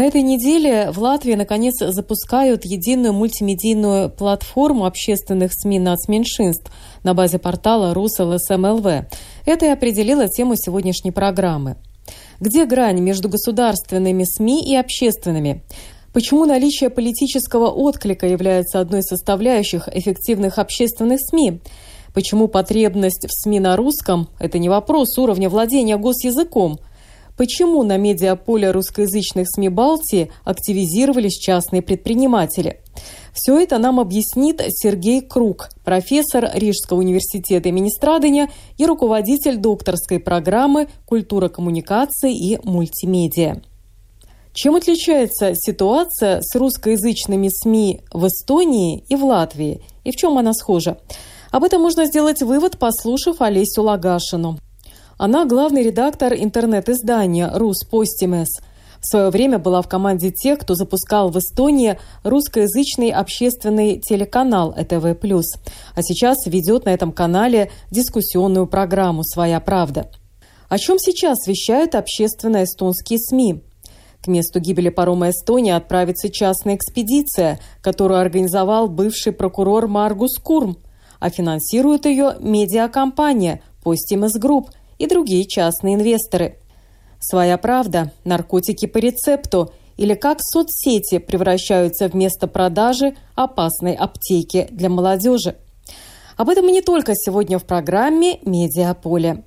На этой неделе в Латвии наконец запускают единую мультимедийную платформу общественных СМИ нацменьшинств на базе портала РусЛСМЛВ. Это и определило тему сегодняшней программы. Где грань между государственными СМИ и общественными? Почему наличие политического отклика является одной из составляющих эффективных общественных СМИ? Почему потребность в СМИ на русском – это не вопрос уровня владения госязыком? Почему на медиаполе русскоязычных СМИ Балтии активизировались частные предприниматели? Все это нам объяснит Сергей Круг, профессор Рижского университета имени Страдания и руководитель докторской программы «Культура коммуникации и мультимедиа». Чем отличается ситуация с русскоязычными СМИ в Эстонии и в Латвии? И в чем она схожа? Об этом можно сделать вывод, послушав Олесю Лагашину. Она главный редактор интернет-издания «Рус Постимес». В свое время была в команде тех, кто запускал в Эстонии русскоязычный общественный телеканал ЭТВ+. А сейчас ведет на этом канале дискуссионную программу «Своя правда». О чем сейчас вещают общественные эстонские СМИ? К месту гибели парома Эстония отправится частная экспедиция, которую организовал бывший прокурор Маргус Курм – а финансирует ее медиакомпания Postimus Group и другие частные инвесторы. Своя правда, наркотики по рецепту или как соцсети превращаются в место продажи опасной аптеки для молодежи. Об этом и не только сегодня в программе «Медиаполе».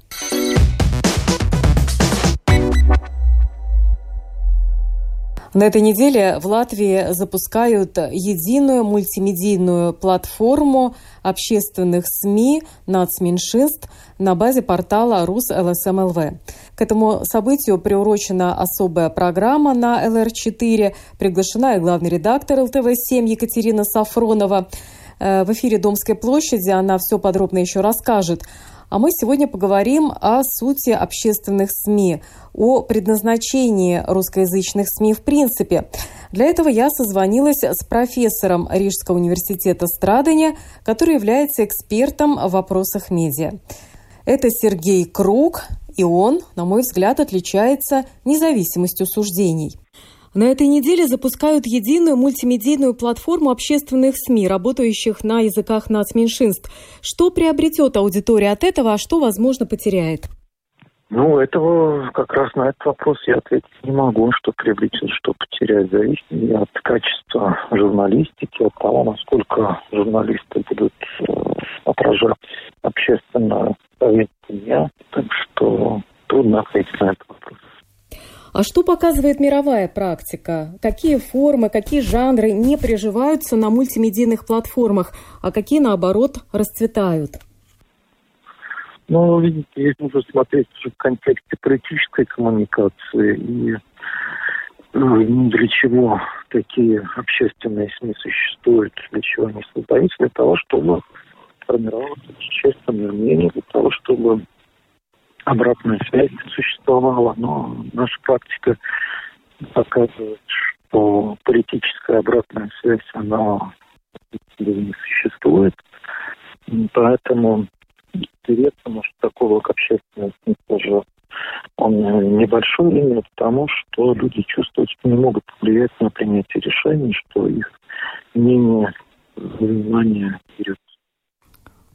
На этой неделе в Латвии запускают единую мультимедийную платформу общественных СМИ нацменьшинств на базе портала РУС ЛСМЛВ. К этому событию приурочена особая программа на ЛР-4. Приглашена и главный редактор ЛТВ-7 Екатерина Сафронова. Э, в эфире Домской площади она все подробно еще расскажет. А мы сегодня поговорим о сути общественных СМИ, о предназначении русскоязычных СМИ в принципе. Для этого я созвонилась с профессором Рижского университета Страдания, который является экспертом в вопросах медиа. Это Сергей Круг, и он, на мой взгляд, отличается независимостью суждений. На этой неделе запускают единую мультимедийную платформу общественных СМИ, работающих на языках нацменьшинств. Что приобретет аудитория от этого, а что, возможно, потеряет? Ну, этого как раз на этот вопрос я ответить не могу, что приобретет, что потеряет, зависит от качества журналистики, от того, насколько журналисты будут э, отражать общественное повестку Так что трудно ответить на этот вопрос. А что показывает мировая практика? Какие формы, какие жанры не приживаются на мультимедийных платформах, а какие, наоборот, расцветают? Ну, видите, здесь нужно смотреть в контексте политической коммуникации и ну, для чего такие общественные СМИ существуют, для чего они создаются, для того, чтобы формировать общественное мнение, для того, чтобы обратная связь существовала, но наша практика показывает, что политическая обратная связь, она не существует. Поэтому интересно, что такого как общественного смысла же он небольшой именно потому, что люди чувствуют, что не могут повлиять на принятие решений, что их мнение, внимание берется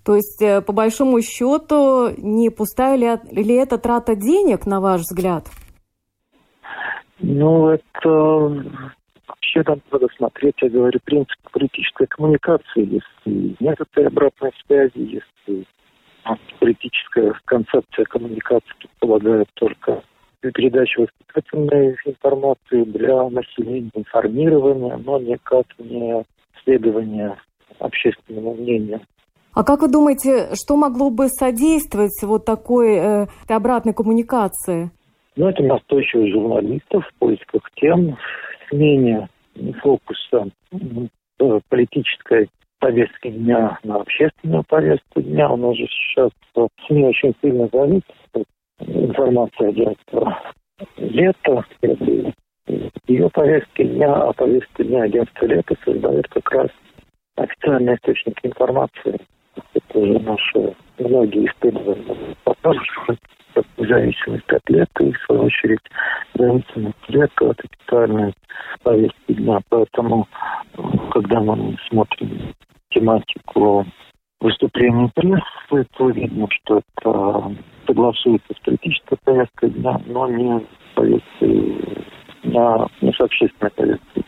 то есть, э, по большому счету, не пустая ли, это трата денег, на ваш взгляд? Ну, это вообще там надо смотреть, я говорю, принцип политической коммуникации. Если нет этой обратной связи, если политическая концепция коммуникации предполагает только передачу воспитательной информации для населения, информирования, но никак не следование общественному мнению. А как вы думаете, что могло бы содействовать вот такой э, обратной коммуникации? Ну, это настойчивость журналистов в поисках тем, смене фокуса э, политической повестки дня на общественную повестку дня. У нас же сейчас СМИ очень сильно зависит от информации агентства «Лето», ее повестки дня, а повестку дня агентства «Лето» создает как раз официальные источники информации. Это уже наши многие исследования показывают, что зависимость от лета и, в свою очередь, зависимость лета от официальной повестки дня. Поэтому, когда мы смотрим тематику выступлений прессы, то видно, что это согласуется с политической повесткой дня, но не с повесткой дня, не с общественной повесткой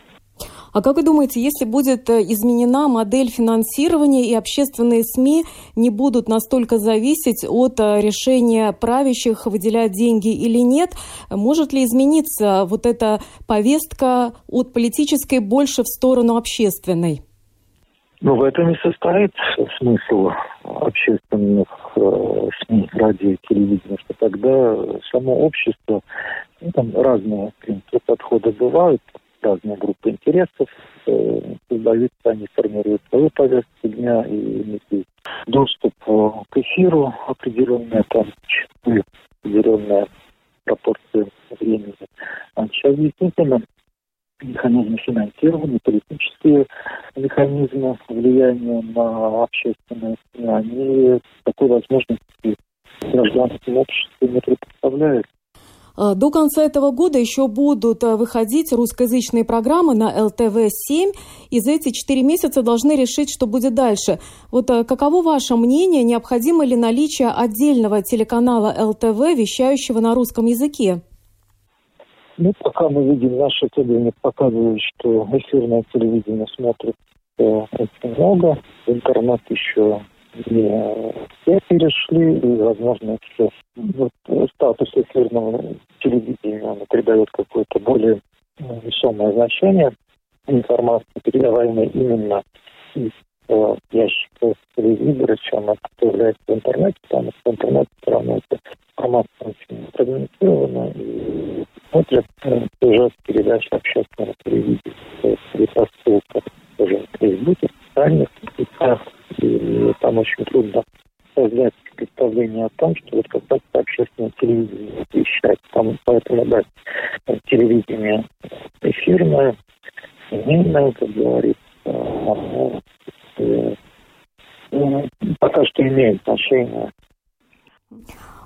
а как вы думаете, если будет э, изменена модель финансирования и общественные СМИ не будут настолько зависеть от э, решения правящих выделять деньги или нет, может ли измениться вот эта повестка от политической больше в сторону общественной? Ну, в этом и состоит смысл общественных э, СМИ, радио телевидения, что тогда само общество, ну, там разные принципы подхода бывают, разные группы интересов э, создаются, они формируют свою повестку дня и имеют доступ э, к эфиру определенная там определенная пропорция времени. А сейчас действительно механизмы финансирования, политические механизмы влияния на общественные СМИ, они такой возможности гражданскому обществу не предоставляют. А, до конца этого года еще будут а, выходить русскоязычные программы на ЛТВ-7, и за эти четыре месяца должны решить, что будет дальше. Вот а, каково ваше мнение, необходимо ли наличие отдельного телеканала ЛТВ, вещающего на русском языке? Ну, пока мы видим, наши исследования показывают, что эфирное телевидение смотрит э, очень много, интернет еще не все перешли, и, возможно, все. Вот статус эфирного телевидения он придает какое-то более весомое значение информации, передаваемой именно из э, ящика телевизора, чем это появляется в интернете, потому что интернет все равно эта информация очень фрагментирована и смотрят э, сюжет передач общественного телевидения, то есть при посылках уже в Фейсбуке, в социальных сетях, там очень трудно создать представление о том, что вот как раз общественное телевидение вещает. Там, поэтому, да, телевидение эфирное, семейное, как говорится, оно э, ну, пока что имеет значение.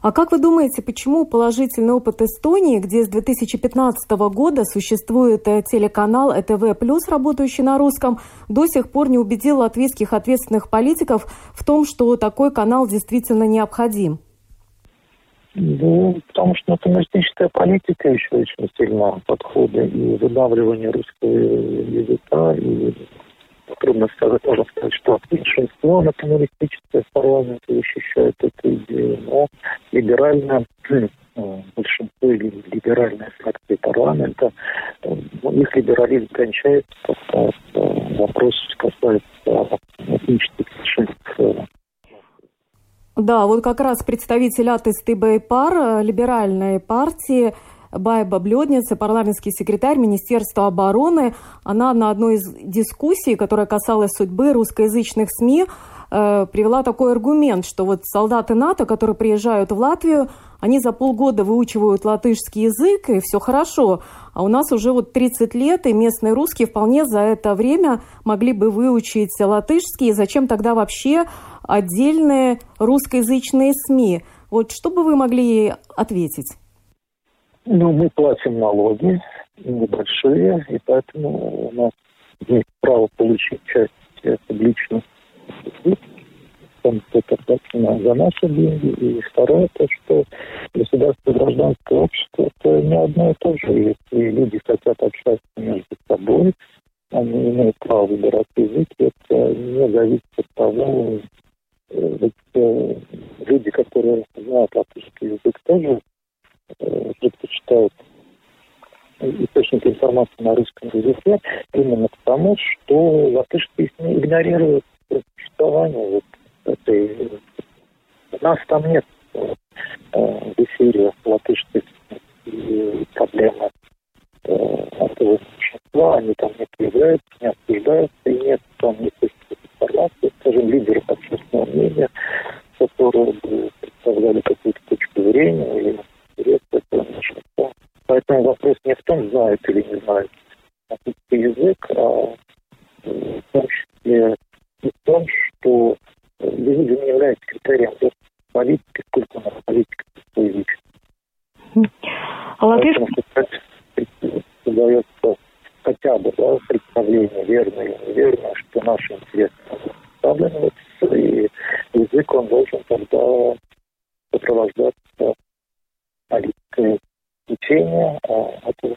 А как вы думаете, почему положительный опыт Эстонии, где с 2015 года существует э, телеканал ЭТВ+, работающий на русском, до сих пор не убедил латвийских ответственных политиков в том, что такой канал действительно необходим? Ну, потому что националистическая политика еще очень сильно подхода и выдавливание русского языка, и трудно сказать, можно сказать, что большинство националистическое в парламенте защищает эту идею, но либеральная э, большинство или либеральная фракция парламента, э, их либерализм кончается, когда вопрос касается этнических меньшинств да, вот как раз представитель Атысты Байпар, либеральной партии, Байба Бледница, парламентский секретарь Министерства обороны, она на одной из дискуссий, которая касалась судьбы русскоязычных СМИ, э, привела такой аргумент, что вот солдаты НАТО, которые приезжают в Латвию, они за полгода выучивают латышский язык, и все хорошо. А у нас уже вот 30 лет, и местные русские вполне за это время могли бы выучить латышский. И зачем тогда вообще отдельные русскоязычные СМИ? Вот что бы вы могли ответить? Ну, мы платим налоги небольшие, и поэтому у нас есть право получить часть публичных том, что это платено за наши деньги. И второе, то, что государство и гражданское общество – это не одно и то же. Если люди хотят общаться между собой, они имеют право выбирать язык, это не зависит от того, э, ведь э, люди, которые знают латышский язык, тоже Э, предпочитают источники информации на русском языке именно потому, что латышские игнорируют существование вот этой... Нас там нет э, в эфире латышских и проблемы э, этого большинства, они там не появляются, не обсуждаются, и нет там никакой информации, скажем, лидеров общественного мнения, которые бы представляли какую-то точку зрения или интерес этого меньшинства. Поэтому вопрос не в том, знает или не знает английский язык, а в том числе и в том, что язык не является критерием политики, сколько у нас политика свой язык. А латышский... создается хотя бы да, представление, верное или неверное, что наши интересы представлены, и язык, он должен тогда сопровождаться политикой учения а этого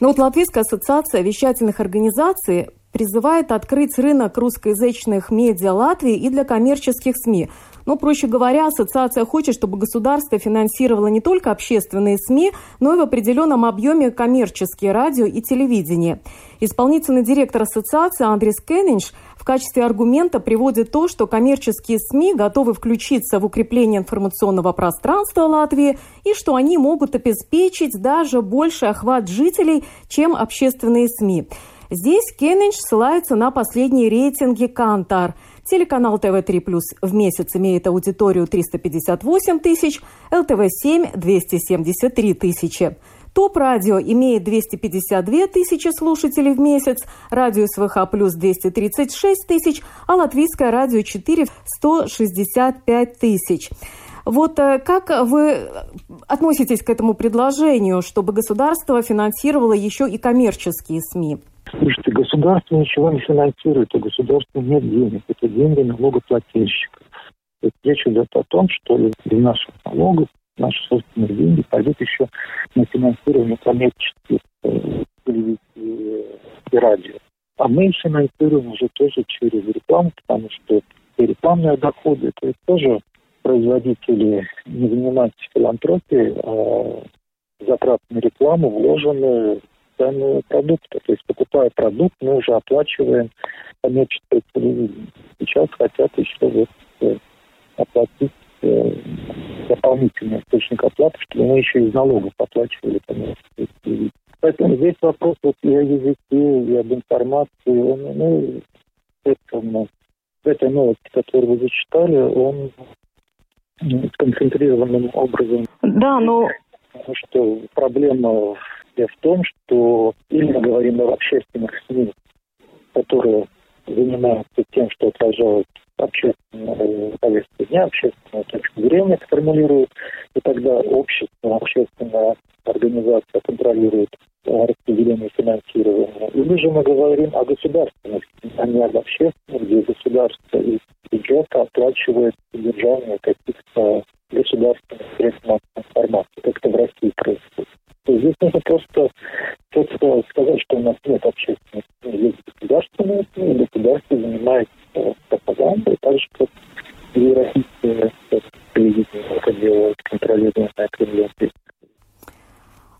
но вот Латвийская ассоциация вещательных организаций призывает открыть рынок русскоязычных медиа Латвии и для коммерческих СМИ. Ну, проще говоря, ассоциация хочет, чтобы государство финансировало не только общественные СМИ, но и в определенном объеме коммерческие радио и телевидение. Исполнительный директор ассоциации Андрес Кеннинш в качестве аргумента приводит то, что коммерческие СМИ готовы включиться в укрепление информационного пространства Латвии и что они могут обеспечить даже больший охват жителей, чем общественные СМИ. Здесь Кеннинч ссылается на последние рейтинги Кантар. Телеканал ТВ3 Плюс в месяц имеет аудиторию 358 тысяч, ЛТВ-7 – 273 тысячи. ТОП-радио имеет 252 тысячи слушателей в месяц, радио СВХ плюс 236 тысяч, а латвийское радио 4 – 165 тысяч. Вот э, как вы относитесь к этому предложению, чтобы государство финансировало еще и коммерческие СМИ? Слушайте, государство ничего не финансирует, у государства нет денег. Это деньги налогоплательщиков. Речь идет о том, что из наших налогов наши собственные деньги пойдут еще на финансирование коммерческих э, телевизии и радио. А мы финансируем уже тоже через рекламу, потому что рекламные доходы, это тоже производители не занимаются филантропией, а затраты на рекламу вложены цену продукта. То есть, покупая продукт, мы уже оплачиваем коммерческое телевидение. Сейчас хотят еще вот э, оплатить э, дополнительный источник оплаты, чтобы мы еще из налогов оплачивали телевидение. Поэтому здесь вопрос вот и о языке, и об информации. Он, ну, этом, в этой новости, которую вы зачитали, он концентрированным образом. Да, но... Потому что проблема в том, что или мы говорим о общественных СМИ, зрения формулируют, и тогда общество, общественная организация контролирует распределение финансирования. Или же мы говорим о государственных, а не об общественных, где государство из бюджета оплачивает содержание каких-то государственных средств массовой информации, как это в России происходит. То есть здесь нужно просто, просто сказать, что у нас нет общественных СМИ, есть государственные СМИ, и государство занимается пропагандой, так же, как и российские телевидение это делают контролируемое Кремлем.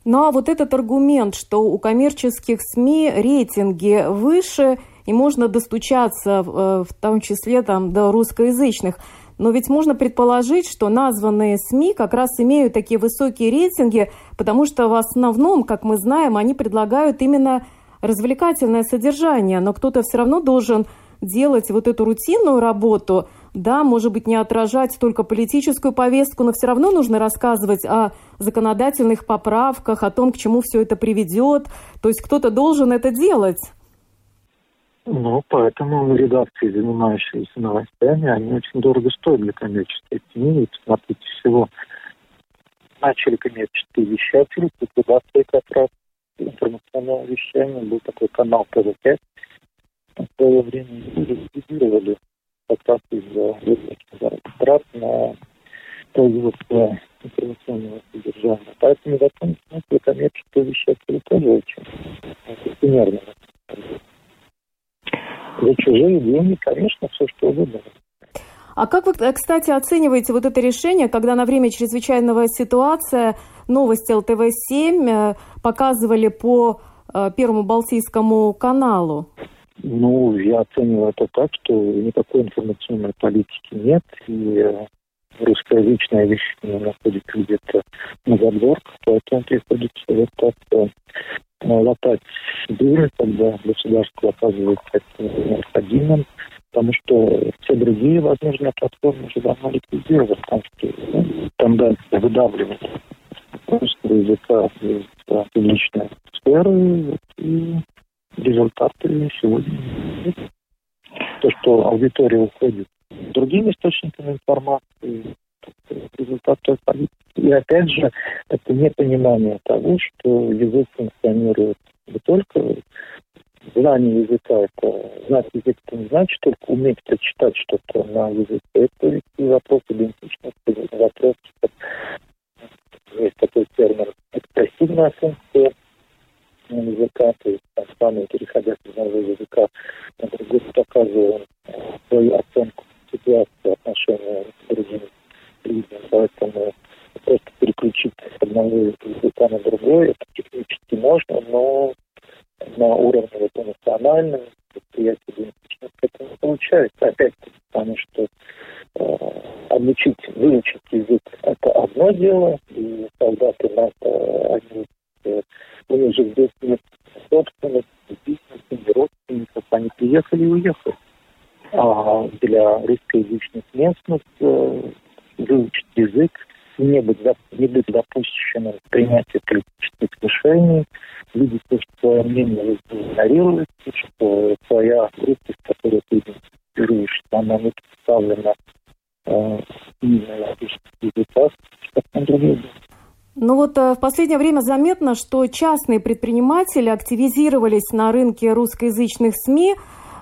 Ну а вот этот аргумент, что у коммерческих СМИ рейтинги выше, и можно достучаться, э, в том числе там, до русскоязычных, но ведь можно предположить, что названные СМИ как раз имеют такие высокие рейтинги, потому что в основном, как мы знаем, они предлагают именно развлекательное содержание, но кто-то все равно должен делать вот эту рутинную работу, да, может быть, не отражать только политическую повестку, но все равно нужно рассказывать о законодательных поправках, о том, к чему все это приведет. То есть кто-то должен это делать. Ну, поэтому редакции, занимающиеся новостями, они очень дорого стоят для коммерческой СМИ. И посмотрите, всего начали коммерческие вещатели, ликвидация как раз информационного вещания. Был такой канал ТВ5. В свое время ликвидировали как раз из-за высоких затрат на производство информационного содержания. Поэтому в этом смысле коммерческие вещатели тоже очень примерно за чужие деньги, конечно, все что угодно. А как вы, кстати, оцениваете вот это решение, когда на время чрезвычайного ситуации новости ЛТВ-7 э, показывали по э, Первому Балтийскому каналу? Ну, я оцениваю это так, что никакой информационной политики нет, и э, русскоязычное вещание находится где-то на задворках, поэтому приходится вот так латать дыры, когда государство оказывается необходимым, потому что все другие возможные платформы уже давно ликвидированы, потому что ну, тенденция выдавливания русского языка из публичной сферы и результаты сегодня. То, что аудитория уходит другими источниками информации, результат той политики. И опять же, это непонимание того, что язык функционирует не только знание языка, это знать язык, это не значит только уметь прочитать что-то на языке. Это и вопрос идентичности, вопрос, есть такой термин, экспрессивная функция языка, то есть там самый переходя с одного языка на другой, показываем свою оценку ситуации, отношения с другими людьми. Поэтому просто переключить с одного языка на другой, это технически можно, но на уровне вот эмоциональном, восприятия идентичности это не получается. Опять потому что э, обучить, выучить язык – это одно дело, и солдаты НАТО, они, э, у них же здесь нет собственности, бизнеса, не родственников, они приехали и уехали. А для русскоязычных местных э, выучить язык, не быть, не быть допущенным к принятию политических решений, видеть, что свое мнение игнорируется, что твоя группа, с которой ты идентифицируешься, она не представлена э, именно языках, совсем другие ну вот э, в последнее время заметно, что частные предприниматели активизировались на рынке русскоязычных СМИ.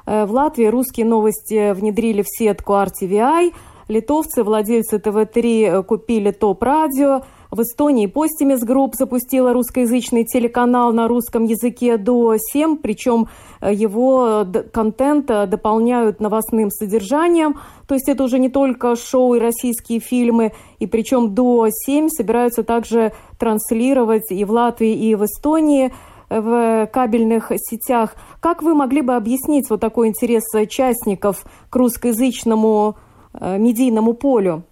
Э, в Латвии русские новости внедрили в сетку RTVI – Литовцы, владельцы ТВ-3, э, купили Top Radio. В Эстонии Postimees Grupp запустила русскоязычный телеканал на русском языке Duo 7, причем э, его контент э, дополняют новостным содержанием. То есть это уже не только шоу и российские фильмы, и причем ДО-7 собираются также транслировать и в Латвии, и в Эстонии в кабельных сетях. Как вы могли бы объяснить вот такой интерес частников к русскоязычному Э, медийному полю?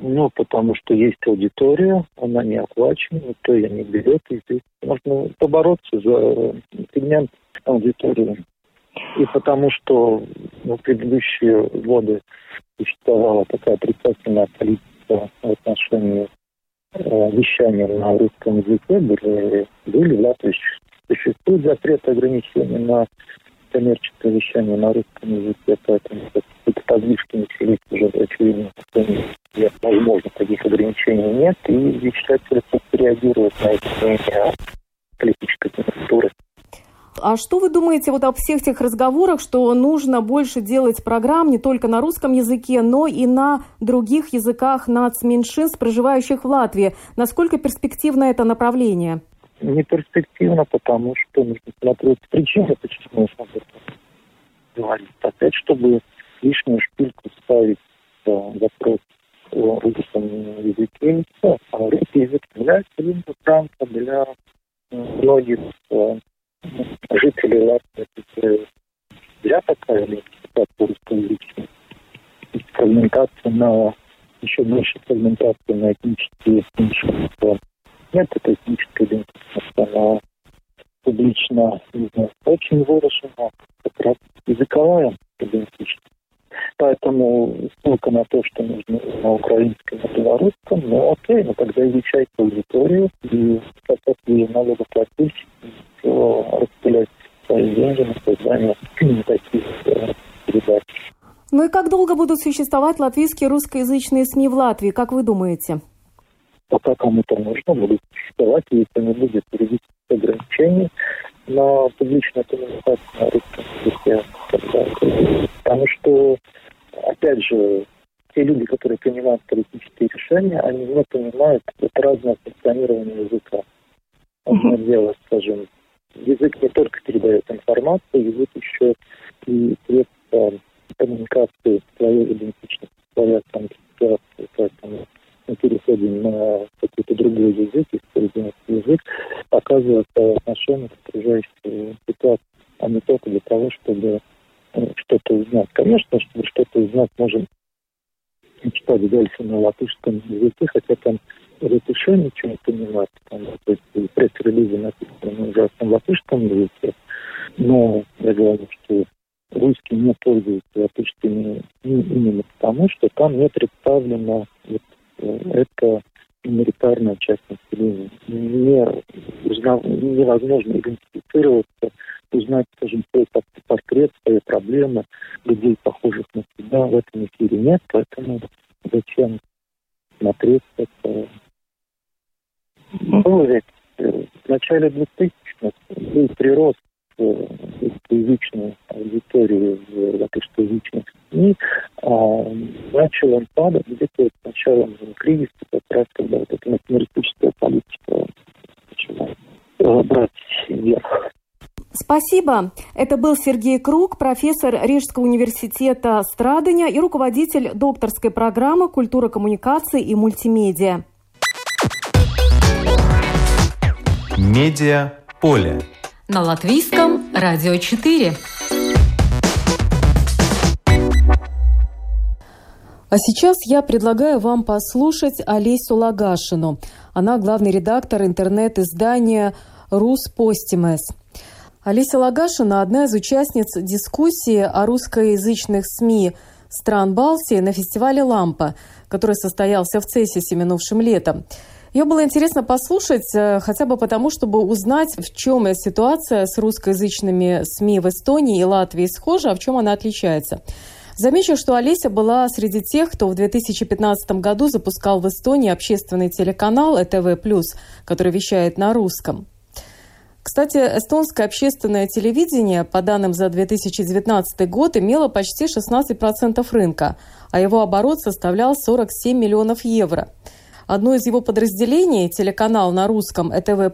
Ну, потому что есть аудитория, она не оплачена, никто ее не берет, и здесь можно побороться за сегмент аудитории. И потому что ну, в предыдущие годы существовала такая отрицательная политика в отношении э, вещания на русском языке, были, были в Латвии существует запрет ограничений на коммерческое вещание на русском языке, поэтому какие-то подвижки населить уже очевидно, что возможно, таких ограничений нет, и вещатели реагируют на эти изменения политической конъюнктуры. А что вы думаете вот об всех тех разговорах, что нужно больше делать программ не только на русском языке, но и на других языках нацменьшинств, проживающих в Латвии? Насколько перспективно это направление? не перспективно, потому что нужно смотреть причины, почему нужно говорить. Опять, чтобы лишнюю шпильку ставить вопрос о русском языке. А русский язык является лингвофранком для многих э, жителей Латвии. Для такая лингвистика русскоязычная. Фрагментация на еще больше фрагментации на этнические меньшинства нет этой этнической идентичности, она публично очень выражена, как раз языковая идентичность. Поэтому ссылка на то, что нужно на украинском, на белорусском, ну окей, но тогда изучайте аудиторию и как вы налогоплательщики, распылять свои деньги на создание таких э, передач. Ну и как долго будут существовать латвийские русскоязычные СМИ в Латвии, как вы думаете? Пока кому-то нужно, будут существовать, если не будет юридических ограничений на публичную коммуникацию на русском языке. Потому что, опять же, те люди, которые принимают политические решения, они не понимают это разное функционирование языка. Одно дело, скажем, язык не только передает информацию, язык еще и средство коммуникации своей идентичности, своей ситуации. Поэтому мы переходим на какой-то другой язык, используем язык, показывает отношение к окружающей ситуации, а не только для того, чтобы э, что-то узнать. Конечно, чтобы что-то узнать, можем читать дальше на латышском языке, хотя там еще ничего не понимать, потому что пресс-релизы написаны на ужасном латышском языке, но я говорю, что русский не пользуется латышскими именно потому, что там не представлена вот, э, эта миноритарная часть населения. Не узнав, невозможно идентифицироваться, узнать, скажем, свой портрет, свои проблемы, людей, похожих на себя в этом эфире нет, поэтому зачем смотреть это? Ну, ведь в начале 2000-х был прирост русскоязычной аудитории в латышскоязычных СМИ, а, начал он падать где-то с началом кризиса, как раз когда вот эта националистическая политика начала э, брать вверх. Спасибо. Это был Сергей Круг, профессор Рижского университета Страдания и руководитель докторской программы «Культура коммуникации и мультимедиа». Медиа поле. На латвийском радио 4. А сейчас я предлагаю вам послушать Олесю Лагашину. Она главный редактор интернет-издания «Руспостимес». Олеся Лагашина – одна из участниц дискуссии о русскоязычных СМИ стран Балтии на фестивале «Лампа», который состоялся в Цесисе минувшим летом. Ее было интересно послушать, э, хотя бы потому, чтобы узнать, в чем ситуация с русскоязычными СМИ в Эстонии и Латвии схожа, а в чем она отличается. Замечу, что Олеся была среди тех, кто в 2015 году запускал в Эстонии общественный телеканал ЭТВ+, который вещает на русском. Кстати, эстонское общественное телевидение, по данным за 2019 год, имело почти 16% рынка, а его оборот составлял 47 миллионов евро. Одно из его подразделений, телеканал на русском ЭТВ+,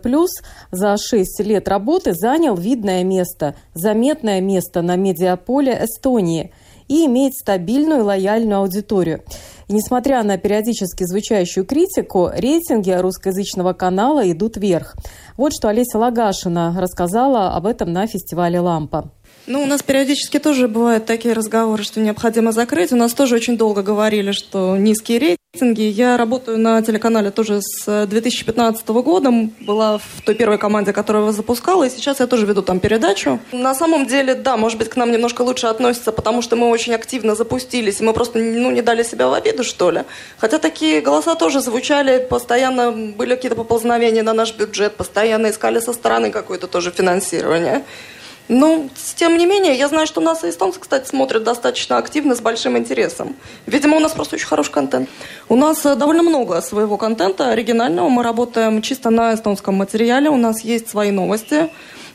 за 6 лет работы занял видное место, заметное место на медиаполе Эстонии и имеет стабильную лояльную аудиторию. И несмотря на периодически звучащую критику, рейтинги русскоязычного канала идут вверх. Вот что Олеся Лагашина рассказала об этом на фестивале «Лампа». Ну, у нас периодически тоже бывают такие разговоры, что необходимо закрыть. У нас тоже очень долго говорили, что низкие рейтинги. Я работаю на телеканале тоже с 2015 года. Была в той первой команде, которую я запускала, и сейчас я тоже веду там передачу. На самом деле, да, может быть, к нам немножко лучше относятся, потому что мы очень активно запустились, и мы просто ну, не дали себя в обиду, что ли. Хотя такие голоса тоже звучали, постоянно были какие-то поползновения на наш бюджет, постоянно искали со стороны какое-то тоже финансирование. Ну, тем не менее, я знаю, что нас и эстонцы, кстати, смотрят достаточно активно, с большим интересом. Видимо, у нас просто очень хороший контент. У нас э, довольно много своего контента оригинального. Мы работаем чисто на эстонском материале. У нас есть свои новости.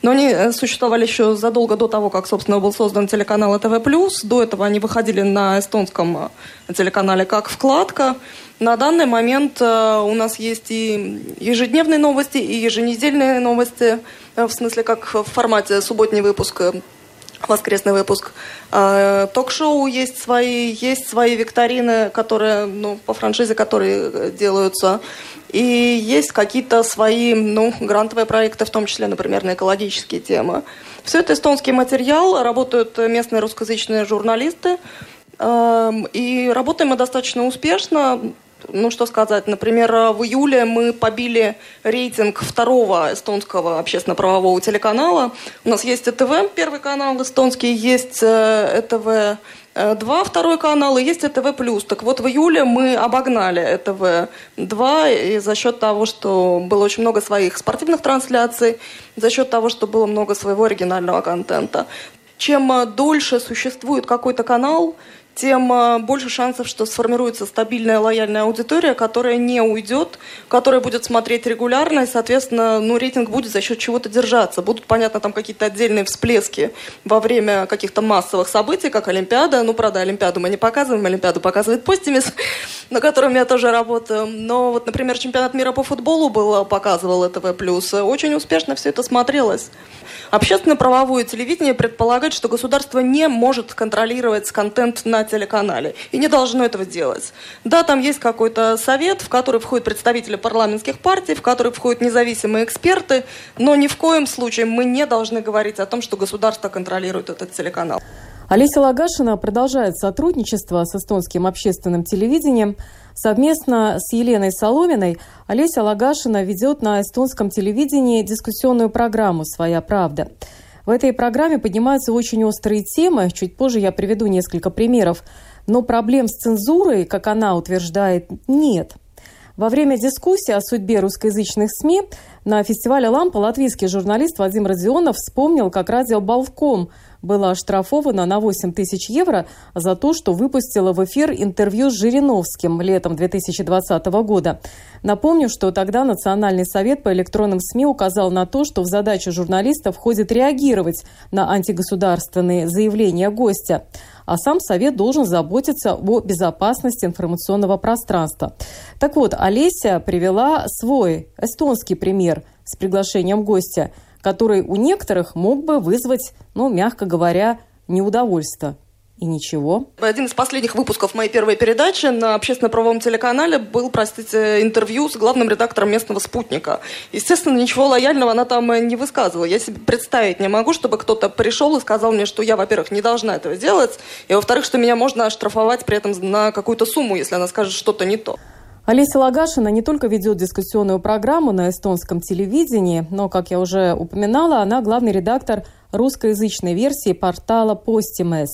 Но они э, существовали еще задолго до того, как, собственно, был создан телеканал ТВ+. До этого они выходили на эстонском э, телеканале как вкладка. На данный момент у нас есть и ежедневные новости, и еженедельные новости – в смысле как в формате субботний выпуск, э, воскресный выпуск. Ток-шоу есть свои, есть свои викторины, которые, ну, по франшизе, которые э, делаются. И есть какие-то свои, ну, грантовые проекты, в том числе, например, на экологические темы. Все это эстонский материал, работают местные русскоязычные журналисты. И работаем мы достаточно успешно ну что сказать, например, в июле мы побили рейтинг второго эстонского общественно-правового телеканала. У нас есть ЭТВ, первый канал эстонский, есть э, ЭТВ э, два второй канал и есть ЭТВ. Так вот в июле мы обогнали ЭТВ 2 и за счет того, что было очень много своих спортивных трансляций, за счет того, что было много своего оригинального контента. Чем э, дольше существует какой-то канал, тем а, больше шансов, что сформируется стабильная лояльная аудитория, которая не уйдет, которая будет смотреть регулярно, и, соответственно, ну, рейтинг будет за счет чего-то держаться. Будут, понятно, там какие-то отдельные всплески во время каких-то массовых событий, как Олимпиада. Ну, правда, Олимпиаду мы не показываем, Олимпиаду показывает Постимис, на котором я тоже работаю. Но вот, например, чемпионат мира по футболу был, показывал ТВ+. Очень успешно все это смотрелось. Общественно-правовое телевидение предполагает, что государство не может контролировать контент на телеканале и не должно этого делать. Да, там есть какой-то совет, в который входят представители парламентских партий, в который входят независимые эксперты, но ни в коем случае мы не должны говорить о том, что государство контролирует этот телеканал. Олеся Лагашина продолжает сотрудничество с эстонским общественным телевидением. Совместно с Еленой Соломиной Олеся Лагашина ведет на эстонском телевидении дискуссионную программу «Своя правда». В этой программе поднимаются очень острые темы. Чуть позже я приведу несколько примеров. Но проблем с цензурой, как она утверждает, нет. Во время дискуссии о судьбе русскоязычных СМИ на фестивале «Лампа» латвийский журналист Вадим Родионов вспомнил, как радио «Балком» было оштрафовано на 8 тысяч евро за то, что выпустила в эфир интервью с Жириновским летом 2020 года. Напомню, что тогда Национальный совет по электронным СМИ указал на то, что в задачу журналистов входит реагировать на антигосударственные заявления гостя а сам Совет должен заботиться о безопасности информационного пространства. Так вот, Олеся привела свой эстонский пример с приглашением гостя – который у некоторых мог бы вызвать, ну, мягко говоря, неудовольствие. И ничего. Один из последних выпусков моей первой передачи на общественно-правовом телеканале был, простите, интервью с главным редактором местного «Спутника». Естественно, ничего лояльного она там не высказывала. Я себе представить не могу, чтобы кто-то пришел и сказал мне, что я, во-первых, не должна этого делать, и, во-вторых, что меня можно оштрафовать при этом на какую-то сумму, если она скажет что-то не то. Олеся Лагашина не только ведет дискуссионную программу на эстонском телевидении, но, как я уже упоминала, она главный редактор русскоязычной версии портала «Постимес».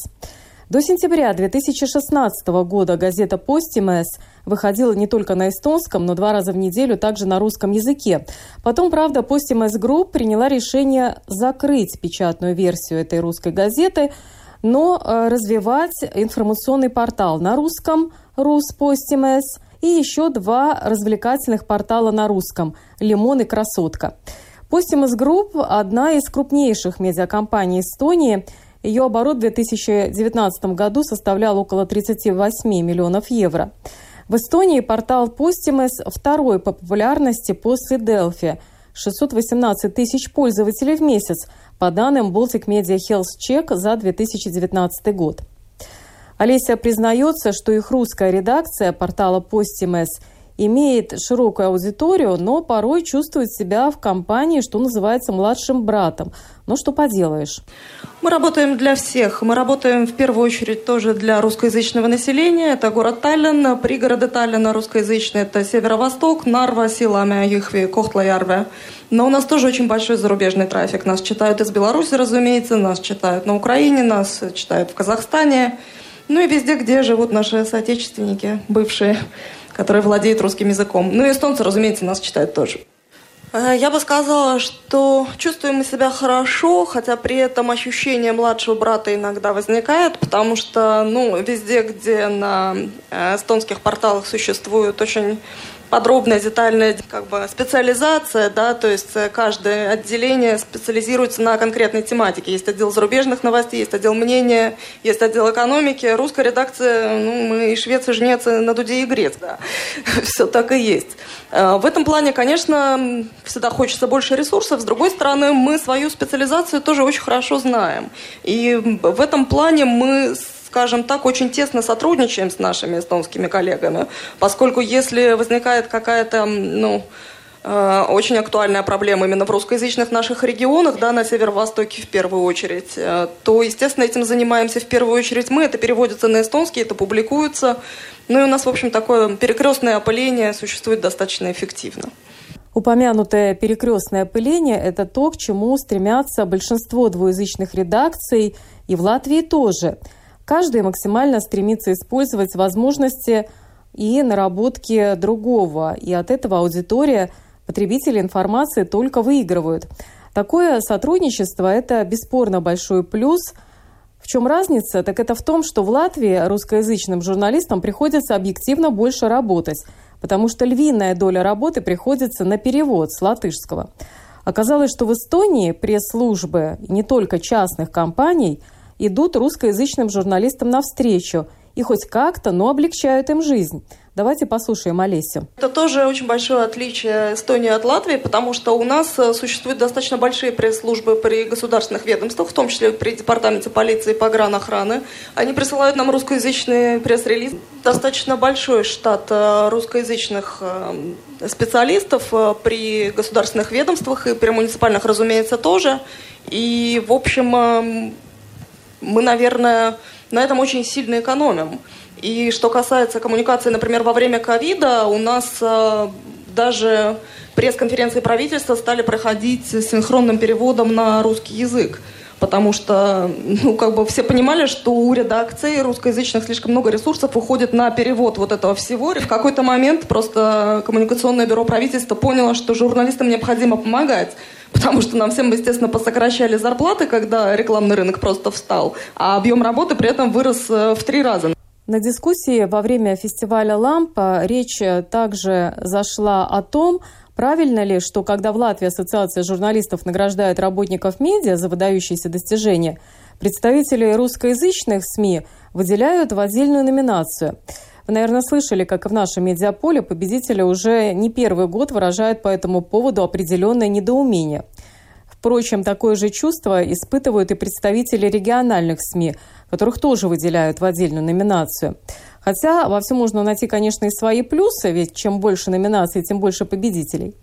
До сентября 2016 года газета «Постимес» выходила не только на эстонском, но два раза в неделю также на русском языке. Потом, правда, «Postimees Grupp» приняла решение закрыть печатную версию этой русской газеты, но э, развивать информационный портал на русском «Rus Postimees» и еще два развлекательных портала на русском «Limon» и «Красотка». Постимас Групп – одна из крупнейших медиакомпаний Эстонии. Ее оборот в 2019 году составлял около 38 миллионов евро. В Эстонии портал Постимес второй по популярности после Делфи – 618 тысяч пользователей в месяц, по данным Baltic Media Health Check за 2019 год. Олеся признается, что их русская редакция портала «Постимес» имеет широкую аудиторию, но порой чувствует себя в компании, что называется, младшим братом. Ну, что поделаешь. Мы работаем для всех. Мы работаем в первую очередь тоже для русскоязычного населения. Это город Таллин, пригороды Таллина русскоязычные. Это северо-восток, Нарва, Силаме, Юхви, Кохтла-Ярве. Но у нас тоже очень большой зарубежный трафик. Нас читают из Беларуси, разумеется, нас читают на Украине, нас читают в Казахстане. Ну и везде, где живут наши соотечественники, бывшие, которые владеют русским языком. Ну и эстонцы, разумеется, нас читают тоже. Э, я бы сказала, что чувствуем мы себя хорошо, хотя при этом ощущение младшего брата иногда возникает, потому что ну, везде, где на э, эстонских порталах существует очень подробная, детальная как бы, специализация, да, то есть э, каждое отделение специализируется на конкретной тематике. Есть отдел зарубежных новостей, есть отдел мнения, есть отдел экономики. Русская редакция, ну, мы и швец, и жнец, и на дуде и грец, да. Все так и есть. Э, в этом плане, конечно, всегда хочется больше ресурсов. С другой стороны, мы свою специализацию тоже очень хорошо знаем. И в этом плане мы скажем так, очень тесно сотрудничаем с нашими эстонскими коллегами, поскольку если возникает какая-то, ну, э, очень актуальная проблема именно в русскоязычных наших регионах, да, на северо-востоке в первую очередь, э, то, естественно, этим занимаемся в первую очередь мы. Это переводится на эстонский, это публикуется. Ну и у нас, в общем, такое перекрестное опыление существует достаточно эффективно. Упомянутое перекрестное опыление – это то, к чему стремятся большинство двуязычных редакций, и в Латвии тоже – Каждый максимально стремится использовать возможности и наработки другого, и от этого аудитория, потребители информации только выигрывают. Такое сотрудничество – это бесспорно большой плюс. В чем разница? Так это в том, что в Латвии русскоязычным журналистам приходится объективно больше работать, потому что львиная доля работы приходится на перевод с латышского. Оказалось, что в Эстонии пресс-службы, не только частных компаний – идут русскоязычным журналистам навстречу и хоть как-то, но облегчают им жизнь. Давайте послушаем Олесю. Это тоже очень большое отличие Эстонии от Латвии, потому что у нас э, существуют достаточно большие пресс-службы при государственных ведомствах, в том числе при департаменте полиции и погранохраны. Они присылают нам русскоязычные пресс-релизы. Достаточно большой штат э, русскоязычных э, специалистов при государственных ведомствах и при муниципальных, разумеется, тоже. И, в общем, мы, наверное, на этом очень сильно экономим. И что касается коммуникации, например, во время ковида, у нас э, даже пресс-конференции правительства стали проходить с синхронным переводом на русский язык. Потому что, ну, как бы все понимали, что у редакции русскоязычных слишком много ресурсов уходит на перевод вот этого всего. И в какой-то момент просто коммуникационное бюро правительства поняло, что журналистам необходимо помогать. Потому что нам всем, естественно, посокращали зарплаты, когда рекламный рынок просто встал, а объем работы при этом вырос э, в три раза. На дискуссии во время фестиваля «Лампа» речь также зашла о том, Правильно ли, что когда в Латвии Ассоциация журналистов награждает работников медиа за выдающиеся достижения, представители русскоязычных СМИ выделяют в отдельную номинацию? Вы, наверное, слышали, как и в нашем медиаполе победители уже не первый год выражают по этому поводу определенное недоумение. Впрочем, такое же чувство испытывают и представители региональных СМИ, которых тоже выделяют в отдельную номинацию. Хотя во всем можно найти, конечно, и свои плюсы, ведь чем больше номинаций, тем больше победителей.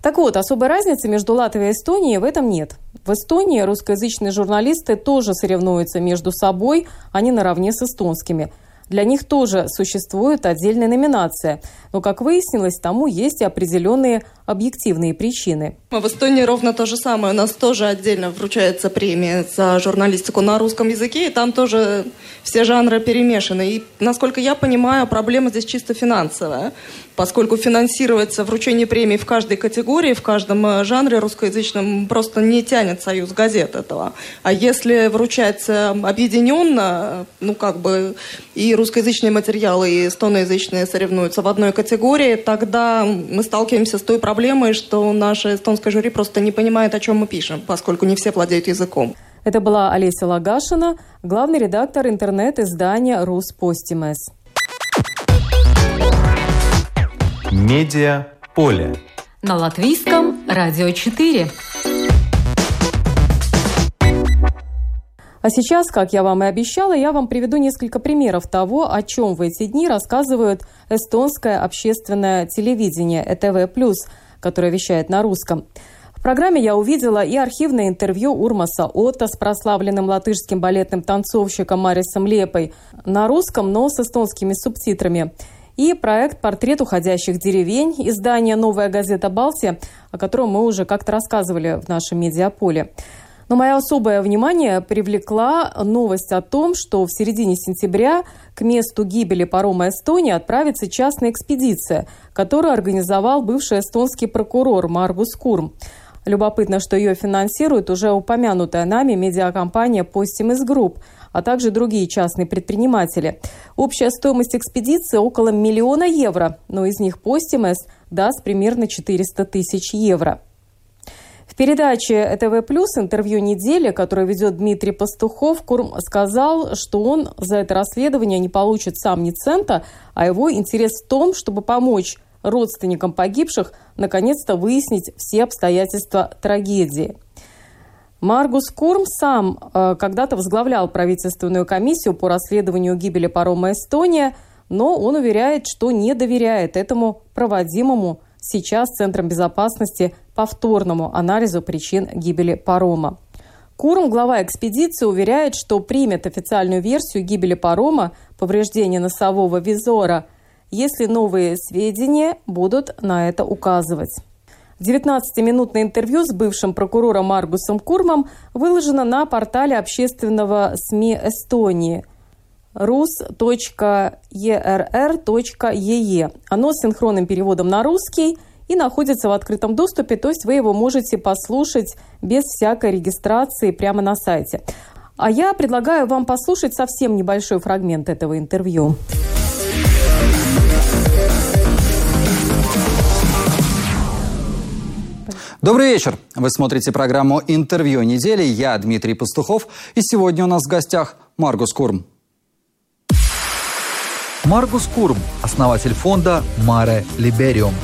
Так вот, особой разницы между Латвией и Эстонией в этом нет. В Эстонии русскоязычные журналисты тоже соревнуются между собой, а не наравне с эстонскими – для них тоже существует отдельная номинация. Но, как выяснилось, тому есть и определенные объективные причины. В Эстонии ровно то же самое. У нас тоже отдельно вручается премия за журналистику на русском языке, и там тоже все жанры перемешаны. И, насколько я понимаю, проблема здесь чисто финансовая поскольку финансировать вручение премии в каждой категории, в каждом э, жанре русскоязычном просто не тянет союз газет этого. А если вручать объединенно, ну как бы и русскоязычные материалы, и эстоноязычные соревнуются в одной категории, тогда мы сталкиваемся с той проблемой, что наше эстонское жюри просто не понимает, о чем мы пишем, поскольку не все владеют языком. Это была Олеся Лагашина, главный редактор интернет-издания «Руспостимес». Медиа поле. На латвийском радио 4. А сейчас, как я вам и обещала, я вам приведу несколько примеров того, о чем в эти дни рассказывают эстонское общественное телевидение ЭТВ+, которое вещает на русском. В программе я увидела и архивное интервью Урмаса Отта с прославленным латышским балетным танцовщиком Марисом Лепой на русском, но с эстонскими субтитрами – и проект «Портрет уходящих деревень» издания «Новая газета Балтия», о котором мы уже как-то рассказывали в нашем медиаполе. Но мое особое внимание привлекла новость о том, что в середине сентября к месту гибели парома «Эстония» отправится частная экспедиция, которую организовал бывший эстонский прокурор Маргус Курм. Любопытно, что ее финансирует уже упомянутая нами медиакомпания «Postimees Grupp», а также другие частные предприниматели. Общая стоимость экспедиции около миллиона евро, но из них Postimees даст примерно 400 тысяч евро. Передаче ЭТВ Плюс интервью недели, которое ведет Дмитрий Пастухов, Курм сказал, что он за это расследование не получит сам ни цента, а его интерес в том, чтобы помочь родственникам погибших наконец-то выяснить все обстоятельства трагедии. Маргус Курм сам э, когда-то возглавлял правительственную комиссию по расследованию гибели парома «Эстония», но он уверяет, что не доверяет этому проводимому сейчас Центром безопасности повторному анализу причин гибели парома. Курм, глава экспедиции, уверяет, что примет официальную версию гибели парома, повреждения носового визора, если новые сведения будут на это указывать. 19-минутное интервью с бывшим прокурором Маргусом Курмом выложено на портале общественного СМИ Эстонии rus.err.ee. Оно с синхронным переводом на русский и находится в открытом доступе, то есть вы его можете послушать без всякой регистрации прямо на сайте. А я предлагаю вам послушать совсем небольшой фрагмент этого интервью. Добрый вечер. Вы смотрите программу «Интервью недели». Я Дмитрий Пастухов. И сегодня у нас в гостях Маргус Курм. Маргус Курм – основатель фонда «Маре Либериум».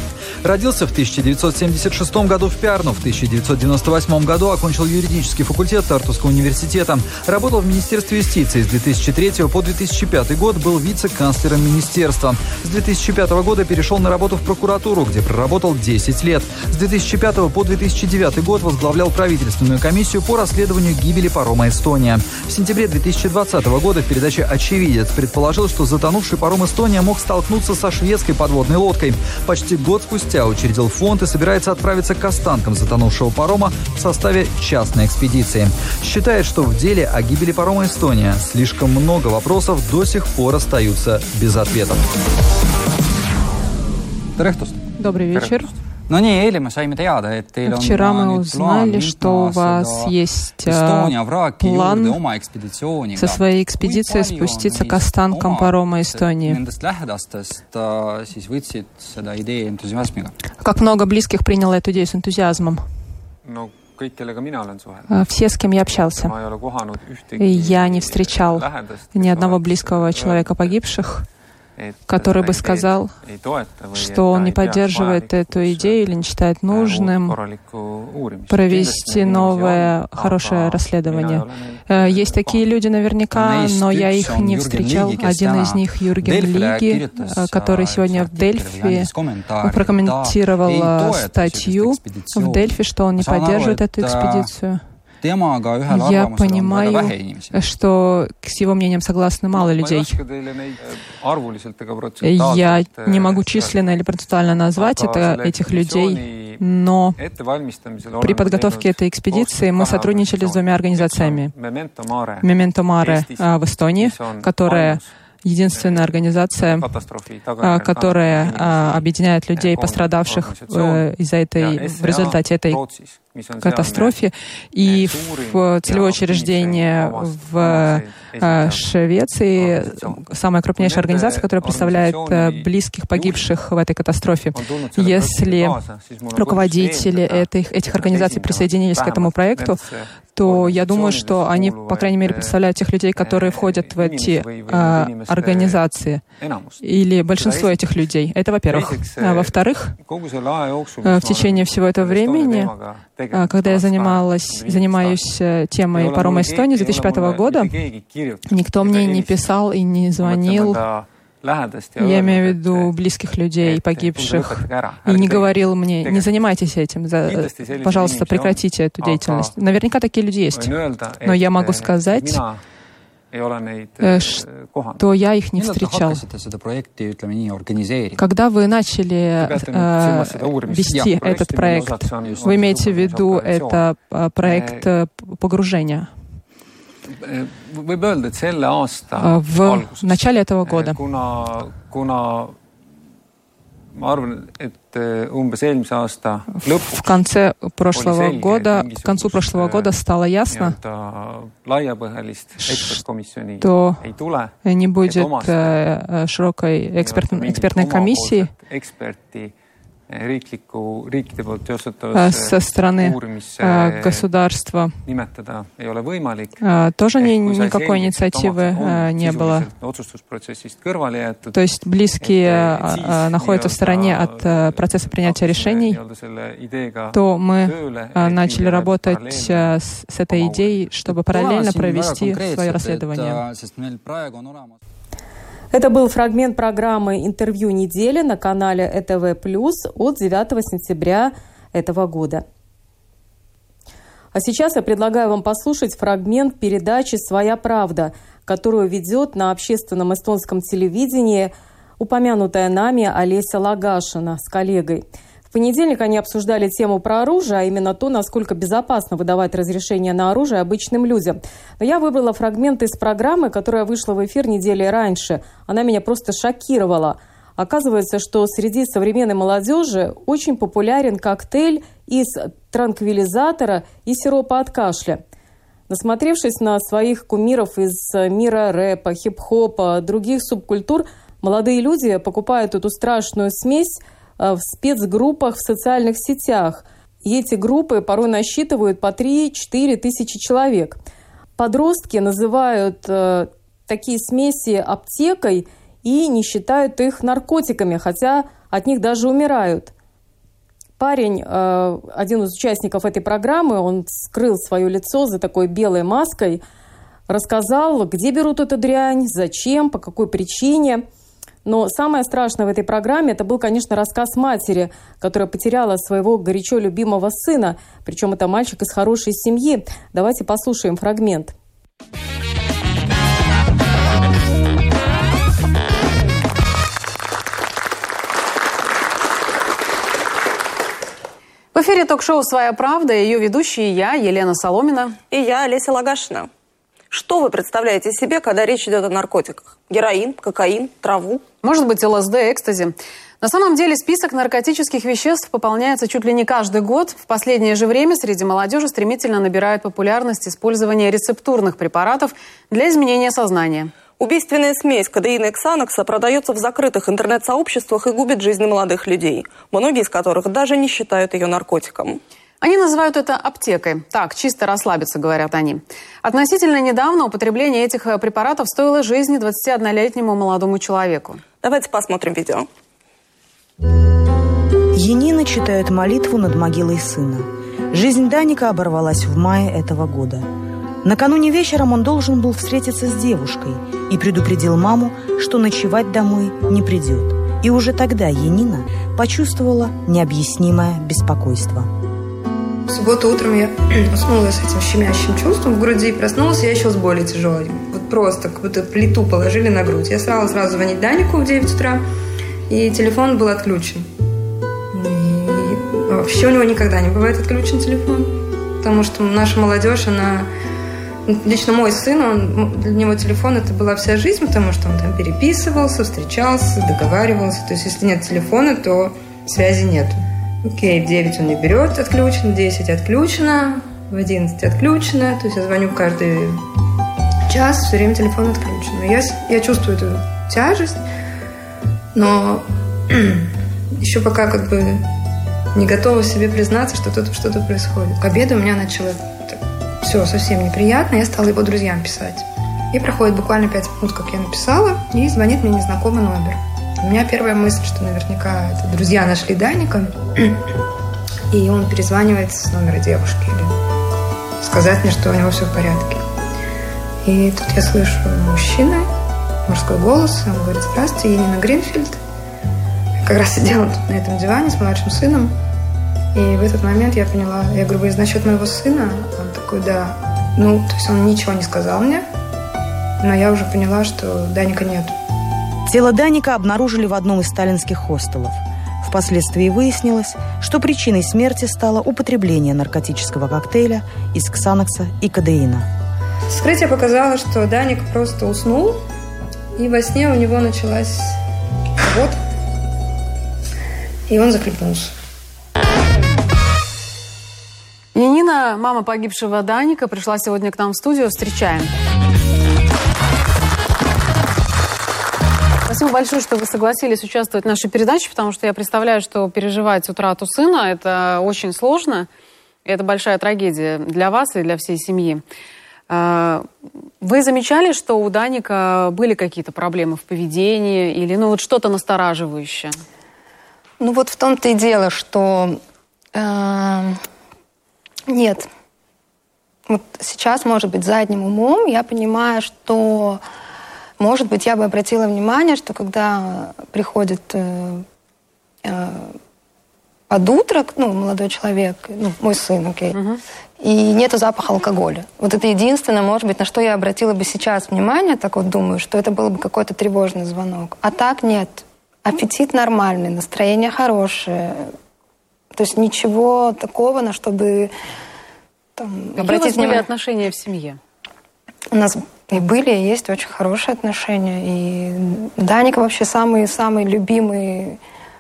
Родился в 1976 году в Пярну. В 1998 году окончил юридический факультет Тартусского университета. Работал в Министерстве юстиции. С 2003 по 2005 год был вице-канцлером министерства. С 2005 года перешел на работу в прокуратуру, где проработал 10 лет. С 2005 по 2009 год возглавлял правительственную комиссию по расследованию гибели парома «Эстония». В сентябре 2020 года в передаче «Очевидец» предположил, что затонувший паром «Эстония» мог столкнуться со шведской подводной лодкой. Почти год спустя учредил фонд и собирается отправиться к останкам затонувшего парома в составе частной экспедиции. Считает, что в деле о гибели парома «Эстония» слишком много вопросов до сих пор остаются без ответов. Добрый вечер. Eile me saime teada, et teil on Вчера мы узнали, что у вас есть план со своей экспедицией спуститься к останкам парома Эстонии. Как много близких приняло эту идею с энтузиазмом? Все, с кем я общался. Я не встречал ни одного близкого человека погибших, который бы сказал, что он не поддерживает эту идею или не считает нужным провести новое хорошее расследование. Есть такие люди наверняка, но я их не встречал. Один из них Юрген Лиги, который сегодня в Дельфи прокомментировал статью в Дельфи, что он не поддерживает эту экспедицию. Я понимаю, что с его мнением согласны мало людей. Я не могу численно или процентуально назвать это, этих людей, но при подготовке этой экспедиции мы сотрудничали с двумя организациями. Memento Mare в Эстонии, которая единственная организация, а, которая а, объединяет людей, пострадавших э, из-за этой, в результате этой катастрофе. И в целевое учреждение в Швеции, самая крупнейшая организация, которая представляет э, близких погибших в этой катастрофе. Если руководители этих, этих организаций присоединились к этому проекту, то я думаю, что они, по крайней мере, представляют тех людей, которые входят в эти а, организации, или большинство этих людей. Это во-первых. А во-вторых, в течение всего этого времени, когда я занималась, занимаюсь э, темой парома Эстонии 2005 года, никто мне не писал и не звонил. я имею в виду близких людей, погибших, и не говорил мне, не занимайтесь этим, за, пожалуйста, прекратите эту деятельность. Наверняка такие люди есть. Но я могу сказать, э, что я их не встречал. Когда вы начали э, вести этот проект, вы имеете в виду это э, проект э, погружения? в начале этого года. Ma arvan, et umbes eelmise aasta lõpus в конце прошлого года, к концу прошлого года стало ясно, что не будет широкой экспертной комиссии, со стороны государства тоже ни, никакой инициативы не было. То есть близкие находятся в стороне от процесса принятия решений, то мы начали работать с, с этой идеей, чтобы параллельно провести свое расследование. Это был фрагмент программы «Интервью недели» на канале ЭТВ+, от 9 сентября этого года. А сейчас я предлагаю вам послушать фрагмент передачи «Своя правда», которую ведет на общественном эстонском телевидении упомянутая нами Олеся Лагашина с коллегой – понедельник они обсуждали тему про оружие, а именно то, насколько безопасно выдавать разрешение на оружие обычным людям. Но я выбрала фрагмент из программы, которая вышла в эфир недели раньше. Она меня просто шокировала. Оказывается, что среди современной молодежи очень популярен коктейль из транквилизатора и сиропа от кашля. Насмотревшись на своих кумиров из мира рэпа, хип-хопа, других субкультур, молодые люди покупают эту страшную смесь в спецгруппах в социальных сетях. И эти группы порой насчитывают по 3-4 тысячи человек. Подростки называют э, такие смеси аптекой и не считают их наркотиками, хотя от них даже умирают. парень, э, один из участников этой программы, он скрыл свое лицо за такой белой маской, рассказал, где берут эту дрянь, зачем, по какой причине. Но самое страшное в этой программе это был, конечно, рассказ матери, которая потеряла своего горячо любимого сына. Причем это мальчик из хорошей семьи. Давайте послушаем фрагмент. В эфире ток-шоу «Своя правда» ее ведущие я, Елена Соломина. И я, Олеся Лагашина. Что вы представляете себе, когда речь идет о наркотиках? Героин, кокаин, траву? Может быть, ЛСД, экстази. На самом деле список наркотических веществ пополняется чуть ли не каждый год. В последнее же время среди молодежи стремительно набирает популярность использование рецептурных препаратов для изменения сознания. Убийственная смесь кадеина и ксанокса продается в закрытых интернет-сообществах и губит жизни молодых людей, многие из которых даже не считают ее наркотиком. Они называют это аптекой. Так, чисто расслабиться, говорят они. Относительно недавно употребление этих э, препаратов стоило жизни 21-летнему молодому человеку. Давайте посмотрим видео. Енина читает молитву над могилой сына. Жизнь Даника оборвалась в мае этого года. Накануне вечером он должен был встретиться с девушкой и предупредил маму, что ночевать домой не придет. И уже тогда Енина почувствовала необъяснимое беспокойство. В субботу утром я уснула с этим щемящим чувством в груди. Проснулась я еще с болью тяжелой. Вот просто, как будто плиту положили на грудь. Я стала сразу звонить Данику в 9 утра, и телефон был отключен. И вообще у него никогда не бывает отключен телефон. Потому что наша молодежь, она... Лично мой сын, он, для него телефон это была вся жизнь, потому что он там переписывался, встречался, договаривался. То есть, если нет телефона, то связи нет. Окей, в 9 он не берет, отключено, в 10 отключено, в 11 отключено. То есть я звоню каждый час, все время телефон отключен. Я, я чувствую эту тяжесть, но еще пока как бы не готова себе признаться, что тут что-то происходит. К обеду у меня начало все совсем неприятно, я стала его друзьям писать. И проходит буквально 5 минут, как я написала, и звонит мне незнакомый номер. У меня первая мысль, что наверняка это друзья нашли Даника, и он перезванивает с номера девушки или сказать мне, что у него все в порядке. И тут я слышу мужчины, мужской голос, он говорит, здравствуйте, Енина Гринфильд. Я как раз сидела тут на этом диване с младшим сыном, и в этот момент я поняла, я говорю, вы насчет моего сына? Он такой, да. Ну, то есть он ничего не сказал мне, но я уже поняла, что Даника нет. Тело Даника обнаружили в одном из сталинских хостелов. Впоследствии выяснилось, что причиной смерти стало употребление наркотического коктейля из ксанокса и кадеина. Вскрытие показало, что Даник просто уснул, и во сне у него началась работа, и он захлебнулся. Янина, мама погибшего Даника, пришла сегодня к нам в студию. Встречаем. Спасибо большое, что вы согласились участвовать в нашей передаче, потому что я представляю, что переживать утрату сына – это очень сложно. Это большая трагедия для вас и для всей семьи. А, вы замечали, что у Даника были какие-то проблемы в поведении или ну, вот что-то настораживающее? Ну вот в том-то и дело, что э, нет. Вот сейчас, может быть, задним умом я понимаю, что может быть, я бы обратила внимание, что когда приходит э, э, под утро, ну, молодой человек, ну, мой сын, окей, угу. и нету запаха алкоголя. Вот это единственное, может быть, на что я обратила бы сейчас внимание, так вот думаю, что это был бы какой-то тревожный звонок. А так нет. Аппетит нормальный, настроение хорошее. То есть ничего такого, на что бы там, Какие обратить у вас внимание. были отношения в семье? У нас и были, и есть очень хорошие отношения. И Даник вообще самый-самый любимый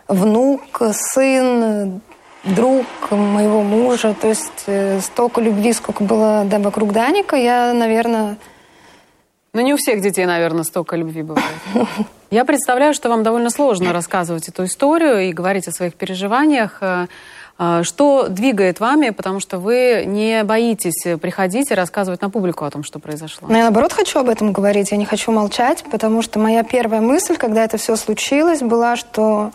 внук, сын, друг моего мужа. То есть э, столько любви, сколько было да, вокруг Даника, я, наверное... Ну, не у всех детей, наверное, столько любви бывает. Я представляю, что вам довольно сложно рассказывать эту историю и говорить о своих переживаниях. А, что двигает вами, потому что вы не боитесь приходить и рассказывать на публику о том, что произошло? Ну, я наоборот хочу об этом говорить, я не хочу молчать, потому что моя первая мысль, когда это все случилось, была, что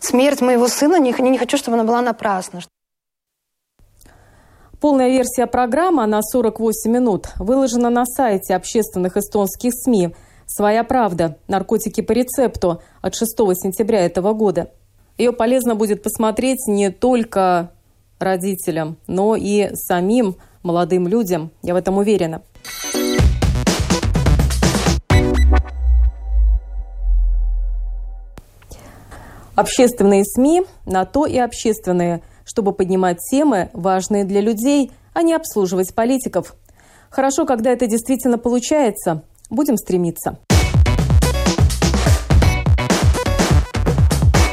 смерть моего сына, не, не хочу, чтобы она была напрасна. Полная версия программы на 48 минут выложена на сайте общественных эстонских СМИ «Своя правда. Наркотики по рецепту» от 6 сентября этого года. Ее полезно будет посмотреть не только родителям, но и самим молодым людям. Я в этом уверена. Общественные СМИ на то и общественные, чтобы поднимать темы, важные для людей, а не обслуживать политиков. Хорошо, когда это действительно получается. Будем стремиться.